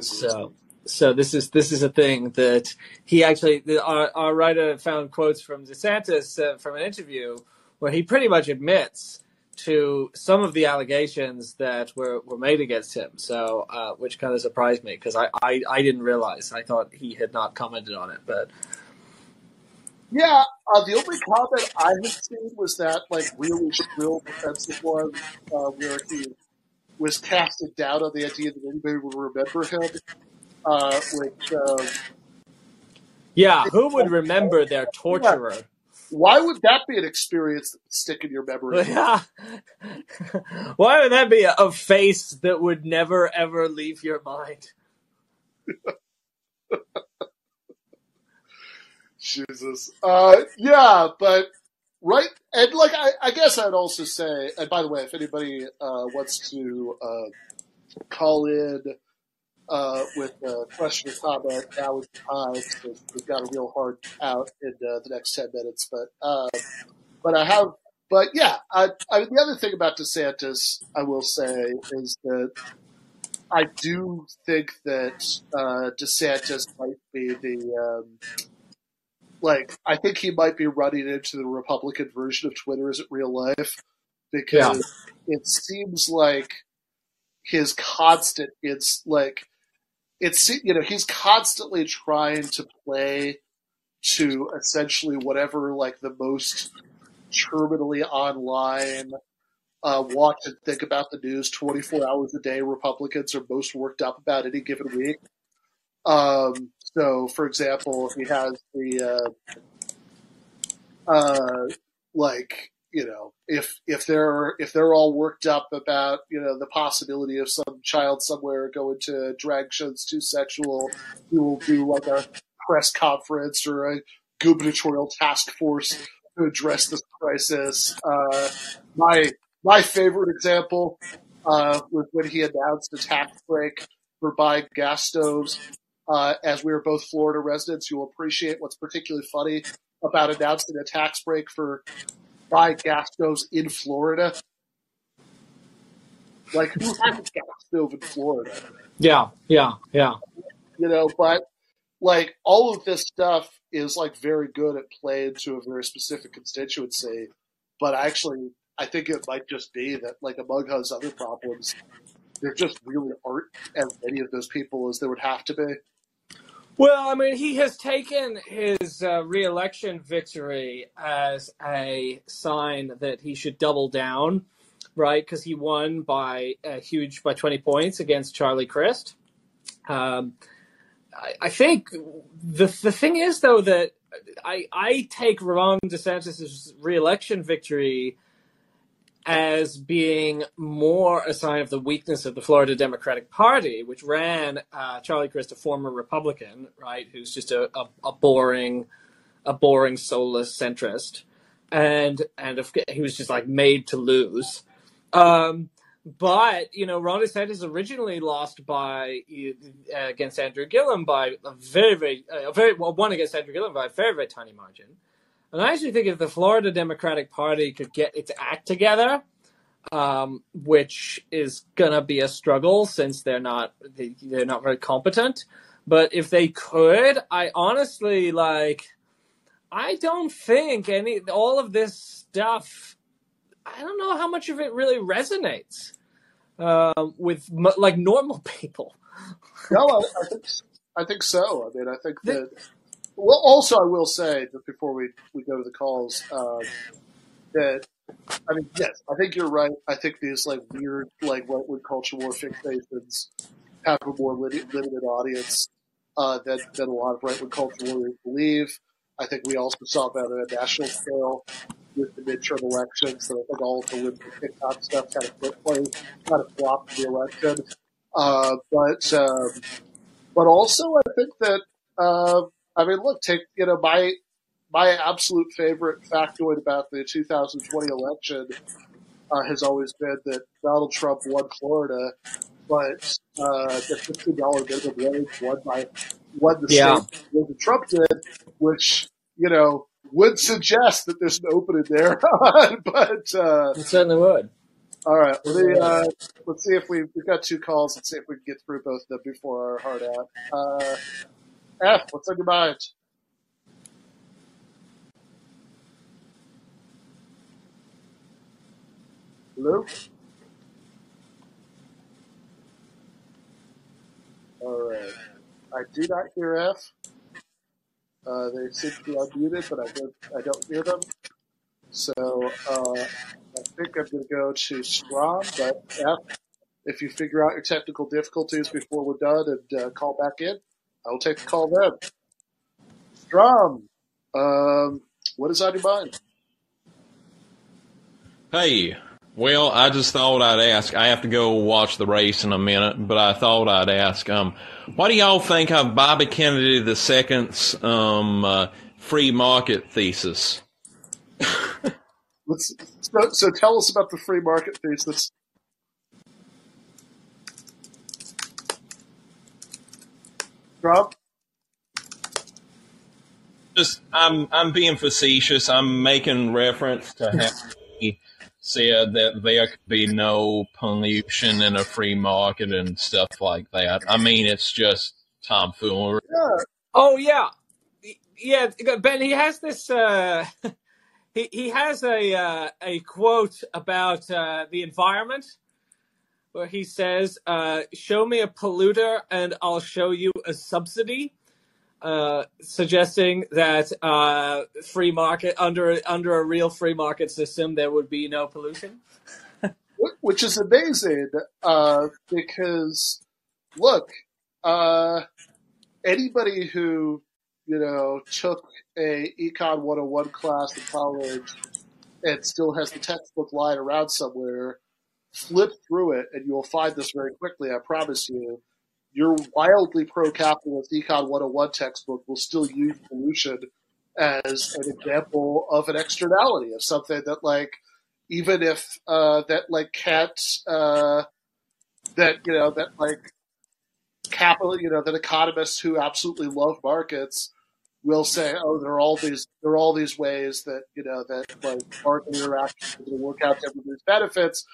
so, so this is this is a thing that he actually the, our, our writer found quotes from DeSantis uh, from an interview where he pretty much admits to some of the allegations that were, were made against him. So, uh, which kind of surprised me because I, I, I didn't realize. I thought he had not commented on it, but yeah, uh, the only comment I had seen was that like really shrill defensive one uh, where he was casted down on the idea that anybody would remember him, uh, which. Um, yeah, who would remember their torturer? Yeah. Why would that be an experience that would stick in your memory? Yeah. Why would that be a, a face that would never ever leave your mind? Jesus. Uh, yeah, but right, and like I, I, guess I'd also say, and by the way, if anybody uh, wants to uh, call in uh, with a question or comment, now is the time we've got a real hard out in uh, the next ten minutes. But uh, but I have, but yeah, I, I mean, the other thing about DeSantis, I will say, is that. I do think that DeSantis might be the um, like I think he might be running into the Republican version of Twitter as it real life because yeah. it seems like his constant it's like it's you know he's constantly trying to play to essentially whatever like the most terminally online uh, watch and think about the news 24 hours a day Republicans are most worked up about any given week. Um, so, for example, if he has the uh, uh, like you know if if they're if they're all worked up about you know the possibility of some child somewhere going to drag shows too sexual, he will do like a press conference or a gubernatorial task force to address this crisis. Uh, my my favorite example uh, was when he announced a tax break for buying gas stoves uh, as we are both Florida residents, you'll appreciate what's particularly funny about announcing a tax break for buy gas stoves in Florida. Like, who has a gas stove in Florida? Yeah, yeah, yeah. You know, but like all of this stuff is like very good at playing to a very specific constituency. But actually, I think it might just be that, like among his other problems, there just really aren't as many of those people as there would have to be. Well, I mean, he has taken his uh, reelection victory as a sign that he should double down, right? Because he won by a huge by twenty points against Charlie Crist. Um, I, I, think the the thing is though that I I take Ron DeSantis' reelection victory as being more a sign of the weakness of the Florida Democratic Party, which ran uh, Charlie Crist, a former Republican, right, who's just a, a, a boring, a boring, soulless centrist, and and if, he was just like made to lose. Um, but you know, Ron DeSantis originally lost by uh, against Andrew Gillum by a very, very, uh, very well, won against Andrew Gillum by a very, very tiny margin. And I actually think if the Florida Democratic Party could get its act together, um, which is gonna be a struggle since they're not they, they're not very competent. But if they could, I honestly like. I don't think any all of this stuff. I don't know how much of it really resonates um, with like normal people. no, I, I, think I think so. I mean, I think that well, also, I will say that before we, we go to the calls um, that I mean, yes, I think you're right. I think these like weird like what would culture war fixations have a more limited audience uh, than than a lot of right wing culture warriors believe. I think we also saw that on a national scale with the midterm elections. So I think all of the libs TikTok stuff kind of flip kind of flopped the election. Uh, but um, but also I think that uh, I mean, look, take you know my my absolute favorite factoid about the 2020 election uh, has always been that Donald Trump won Florida, but uh, the fifteen dollar minimum wage won by won the yeah. state that Trump did, which you know would suggest that there's an opening there, but uh, It certainly would. all right. Let me, uh, let's see if we we've got two calls. Let's see if we can get through both of them before our hard out. F, what's on your mind? Hello. All right. I do not hear F. Uh, they seem to be unmuted, but I don't I don't hear them. So uh, I think I'm going to go to Strom, but F, if you figure out your technical difficulties before we're done and uh, call back in, I will take the call then. Strom, um, what is on your mind? Hey, well, I just thought I'd ask. I have to go watch the race in a minute, but I thought I'd ask. Um, what do y'all think of Bobby Kennedy II's um, uh, free market thesis? Let's, so, so tell us about the free market thesis. Strom? Just, I'm, I'm being facetious. I'm making reference to how he said that there could be no pollution in a free market and stuff like that. I mean, it's just tomfoolery. Yeah. Oh yeah, yeah. Ben, he has this. Uh, he he has a uh, a quote about uh, the environment where he says, uh, "Show me a polluter, and I'll show you a subsidy." Uh, suggesting that uh, free market under under a real free market system, there would be no pollution. Which is amazing, uh, because look, uh, anybody who, you know, took a Econ 101 class in college and still has the textbook lying around somewhere, flip through it and you'll find this very quickly, I promise you. Your wildly pro-capitalist Econ 101 textbook will still use pollution as an example of an externality of something that like, even if, uh, that like can't, uh, that, you know, that like capital, you know, that economists who absolutely love markets will say, oh, there are all these, there are all these ways that, you know, that like market interactions to work out to everybody's benefits.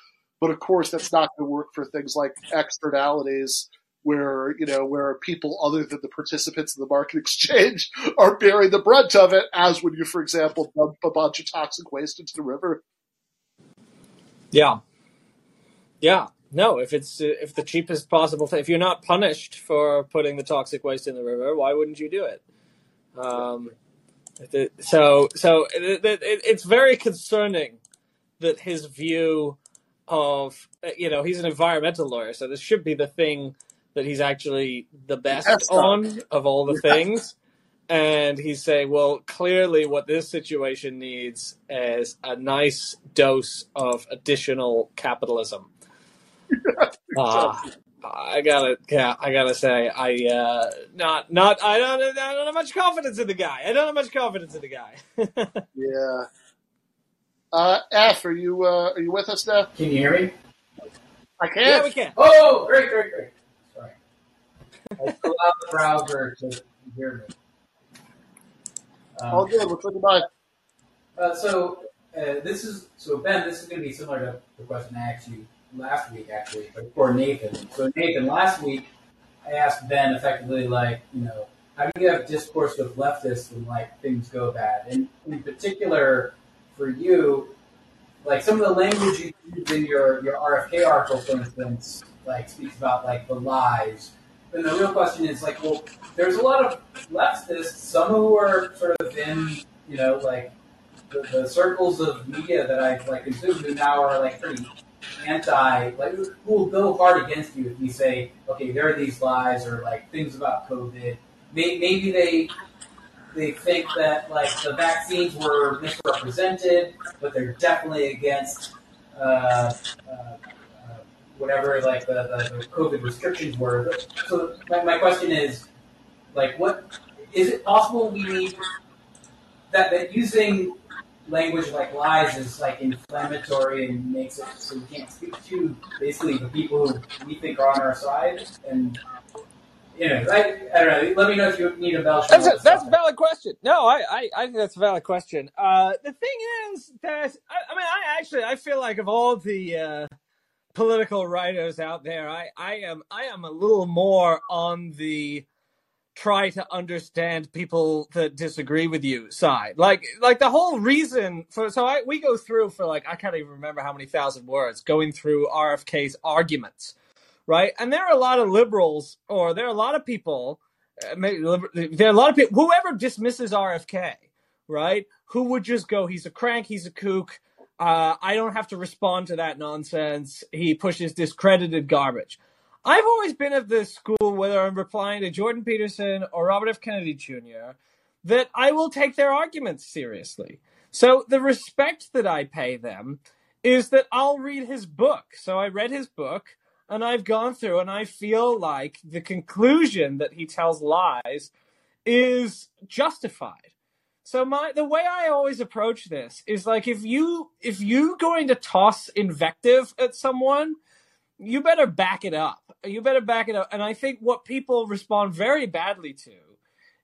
But of course, that's not going to work for things like externalities where, you know, where people other than the participants in the market exchange are bearing the brunt of it, as when you, for example, dump a bunch of toxic waste into the river. Yeah, yeah. No, if it's if the cheapest possible thing, if you're not punished for putting the toxic waste in the river, why wouldn't you do it? Um, so so it, it- it's very concerning that his view of uh, you know he's an environmental lawyer, so this should be the thing that he's actually the best on. of all the things. And he's saying, well, clearly what this situation needs is a nice dose of additional capitalism. Ah, I gotta, yeah, I gotta say, I uh, not, not, I don't, I don't have much confidence in the guy. I don't have much confidence in the guy. Yeah. Uh, F, are you, uh, are you with us now? Can you hear me? I can't. we can. Oh, great, great, great. Sorry. I still have the browser to hear me. All Um, good. What's on your mind? uh, so uh, this is so Ben. This is going to be similar to the question I asked you last week, actually, but for Nathan. So Nathan, last week I asked Ben effectively, like, you know, how do you have discourse with leftists when like things go bad? And in particular, for you, like some of the language you use in your, your RFK article, for instance, like speaks about like the lies. And the real question is like, well, there's a lot of leftists, some who are sort of in, you know, like the, the circles of media that I've like consumed who now are like pretty anti, like who will go hard against you if you say, okay, there are these lies or like things about COVID. Maybe they they think that like the vaccines were misrepresented, but they're definitely against uh, uh, uh, whatever like the, the, the COVID restrictions were. So my, my question is, like, what is it possible we need that that using language like lies is like inflammatory and makes it so we can't speak to basically the people who we think are on our side and you know, I, I don't know. Let me know if you need a bell. That's a, that's a valid question. No, I, I, I think that's a valid question. Uh, the thing is that I, I mean, I actually I feel like of all the uh, political writers out there, I, I am I am a little more on the try to understand people that disagree with you side. Like like the whole reason for so I we go through for like I can't even remember how many thousand words going through RFK's arguments, right? And there are a lot of liberals or there are a lot of people uh, maybe there are a lot of people whoever dismisses RFK, right? Who would just go he's a crank, he's a kook. Uh, I don't have to respond to that nonsense. He pushes discredited garbage. I've always been of the school, whether I'm replying to Jordan Peterson or Robert F. Kennedy Jr., that I will take their arguments seriously. So the respect that I pay them is that I'll read his book. So I read his book and I've gone through and I feel like the conclusion that he tells lies is justified. So my the way I always approach this is like if you if you going to toss invective at someone, you better back it up. You better back it up. And I think what people respond very badly to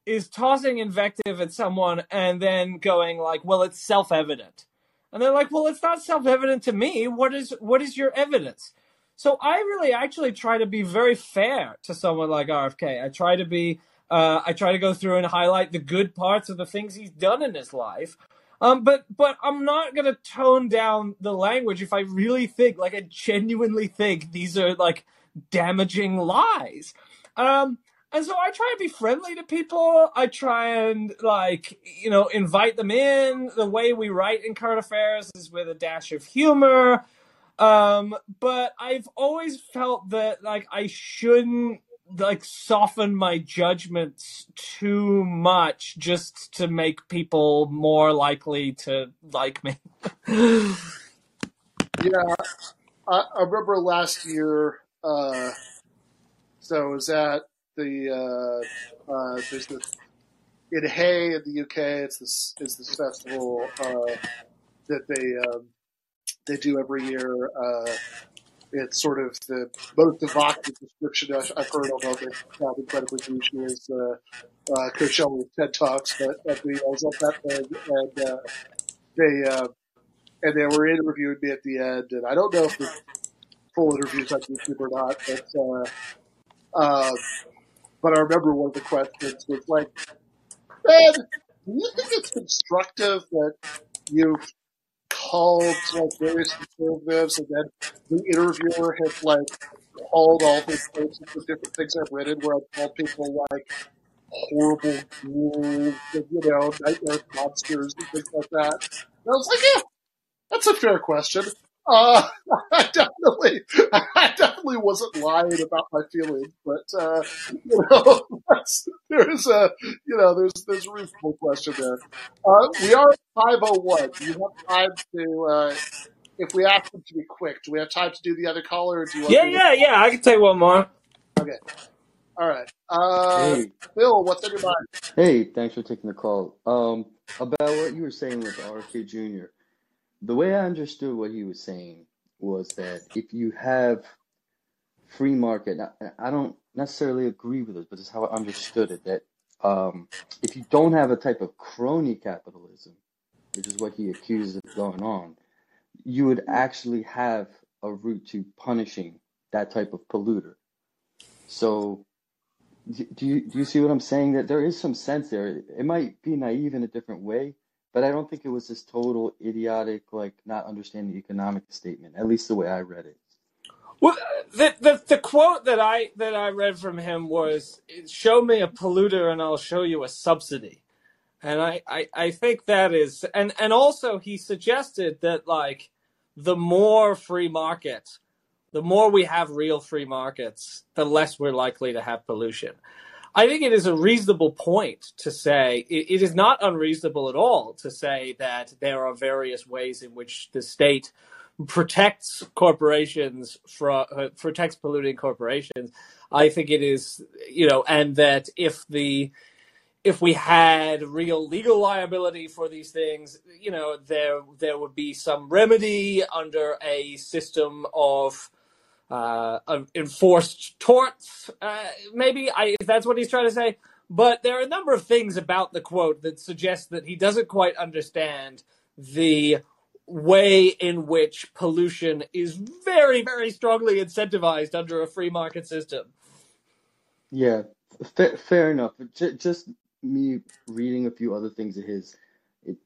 is tossing invective at someone and then going like, "Well, it's self-evident." And they're like, "Well, it's not self-evident to me. What is what is your evidence?" So I really actually try to be very fair to someone like RFK. I try to be uh, I try to go through and highlight the good parts of the things he's done in his life. Um, but but I'm not gonna tone down the language if I really think, like, I genuinely think these are like damaging lies. Um, and so I try to be friendly to people. I try and like you know invite them in. The way we write in current affairs is with a dash of humor. Um, but I've always felt that like I shouldn't like soften my judgments too much just to make people more likely to like me. yeah, I, I, remember last year. Uh, so it was at the uh, uh, there's this in Hay in the UK. It's this is this festival uh, that they um, they do every year. Uh, it's sort of the most evocative description I've heard, although they sound incredibly douchey, is uh, uh, Coachella TED Talks. But at the, I was at that thing, and uh, they uh, and they were interviewing me at the end, and I don't know if the full interviews on YouTube or not, but uh, uh, but I remember one of the questions was like, "Ben, do you think it's constructive that you've called like various conservatives, and then the interviewer has like called all these places for different things I've written, where I've called people like horrible ghouls, and, you know, nightmare monsters and things like that. And I was like, yeah, that's a fair question. Uh, I definitely, I definitely wasn't lying about my feelings, but, uh, you know, there's a, you know, there's, there's a reasonable question there. Uh, we are 501. Do you have time to, uh, if we ask them to be quick, do we have time to do the other caller or do you want Yeah, yeah, yeah. I can take one more. Okay. All right. Uh, Hey, Bill, what's on your mind? hey, thanks for taking the call. Um, about what you were saying with RFK Jr. The way I understood what he was saying was that if you have free market, I, don't necessarily agree with it, but it's how I understood it, that um, if you don't have a type of crony capitalism, which is what he accuses of going on, you would actually have a route to punishing that type of polluter. So do do you do you see what I'm saying? That there is some sense there. It might be naive in a different way, but I don't think it was this total idiotic, like not understanding the economic statement. At least the way I read it. Well, the, the the quote that I that I read from him was, "Show me a polluter, and I'll show you a subsidy." And I, I, I think that is, and and also he suggested that like the more free markets, the more we have real free markets, the less we're likely to have pollution. I think it is a reasonable point to say it, it is not unreasonable at all to say that there are various ways in which the state protects corporations from uh, protects polluting corporations. I think it is you know, and that if the if we had real legal liability for these things, you know, there there would be some remedy under a system of uh, of enforced torts. Uh, maybe I, if that's what he's trying to say. But there are a number of things about the quote that suggest that he doesn't quite understand the way in which pollution is very, very strongly incentivized under a free market system. Yeah, fair, enough. J- just me reading a few other things of his, it,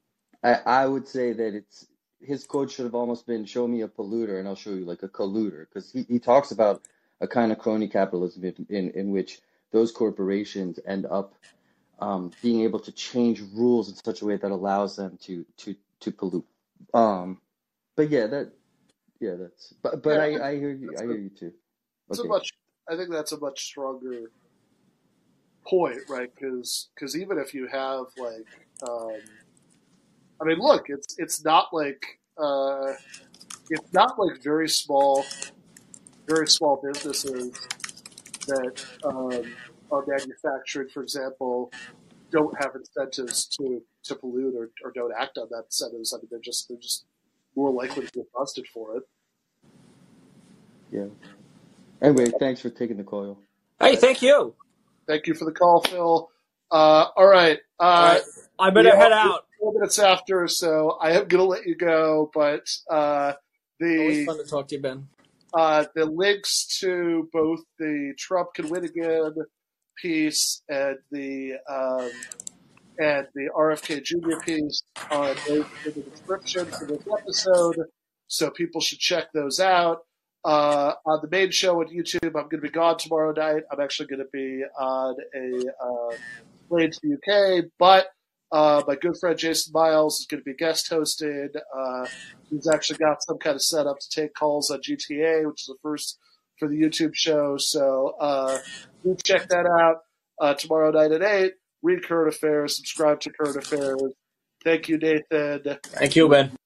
I, I would say that it's his quote should have almost been "Show me a polluter, and I'll show you like a colluder," because he, he talks about a kind of crony capitalism in, in, in which those corporations end up um, being able to change rules in such a way that allows them to to to pollute. Um, but yeah, that yeah, that's but but Yeah, I I hear you I hear you too. It's a Okay. much. I think that's a much stronger point, right? Because because even if you have like, um, I mean, look, it's it's not like uh, it's not like very small, very small businesses that um, are manufacturing, for example, don't have incentives to to pollute or, or don't act on that incentives. I mean, they're just they're just more likely to get busted for it. Yeah. Anyway, thanks for taking the call. yo. Hey, thank you. Thank you for the call, Phil. Uh, all right. Uh, All right, I we better are head out. four minutes after, so I am going to let you go. But uh, Always the fun to talk to you, Ben. uh, the links to both the Trump can win again piece and the um, and the RFK Jr. piece are both in the description for this episode, so people should check those out. Uh, on the main show on YouTube, I'm going to be gone tomorrow night. I'm actually going to be on a uh, plane to the UK, but uh, my good friend Jason Miles is going to be guest hosting. Uh, he's actually got some kind of setup to take calls on GTA, which is the first for the YouTube show. So uh, do check that out uh, tomorrow night at 8. Read Current Affairs, subscribe to Current Affairs. Thank you, Nathan. Thank you, Ben.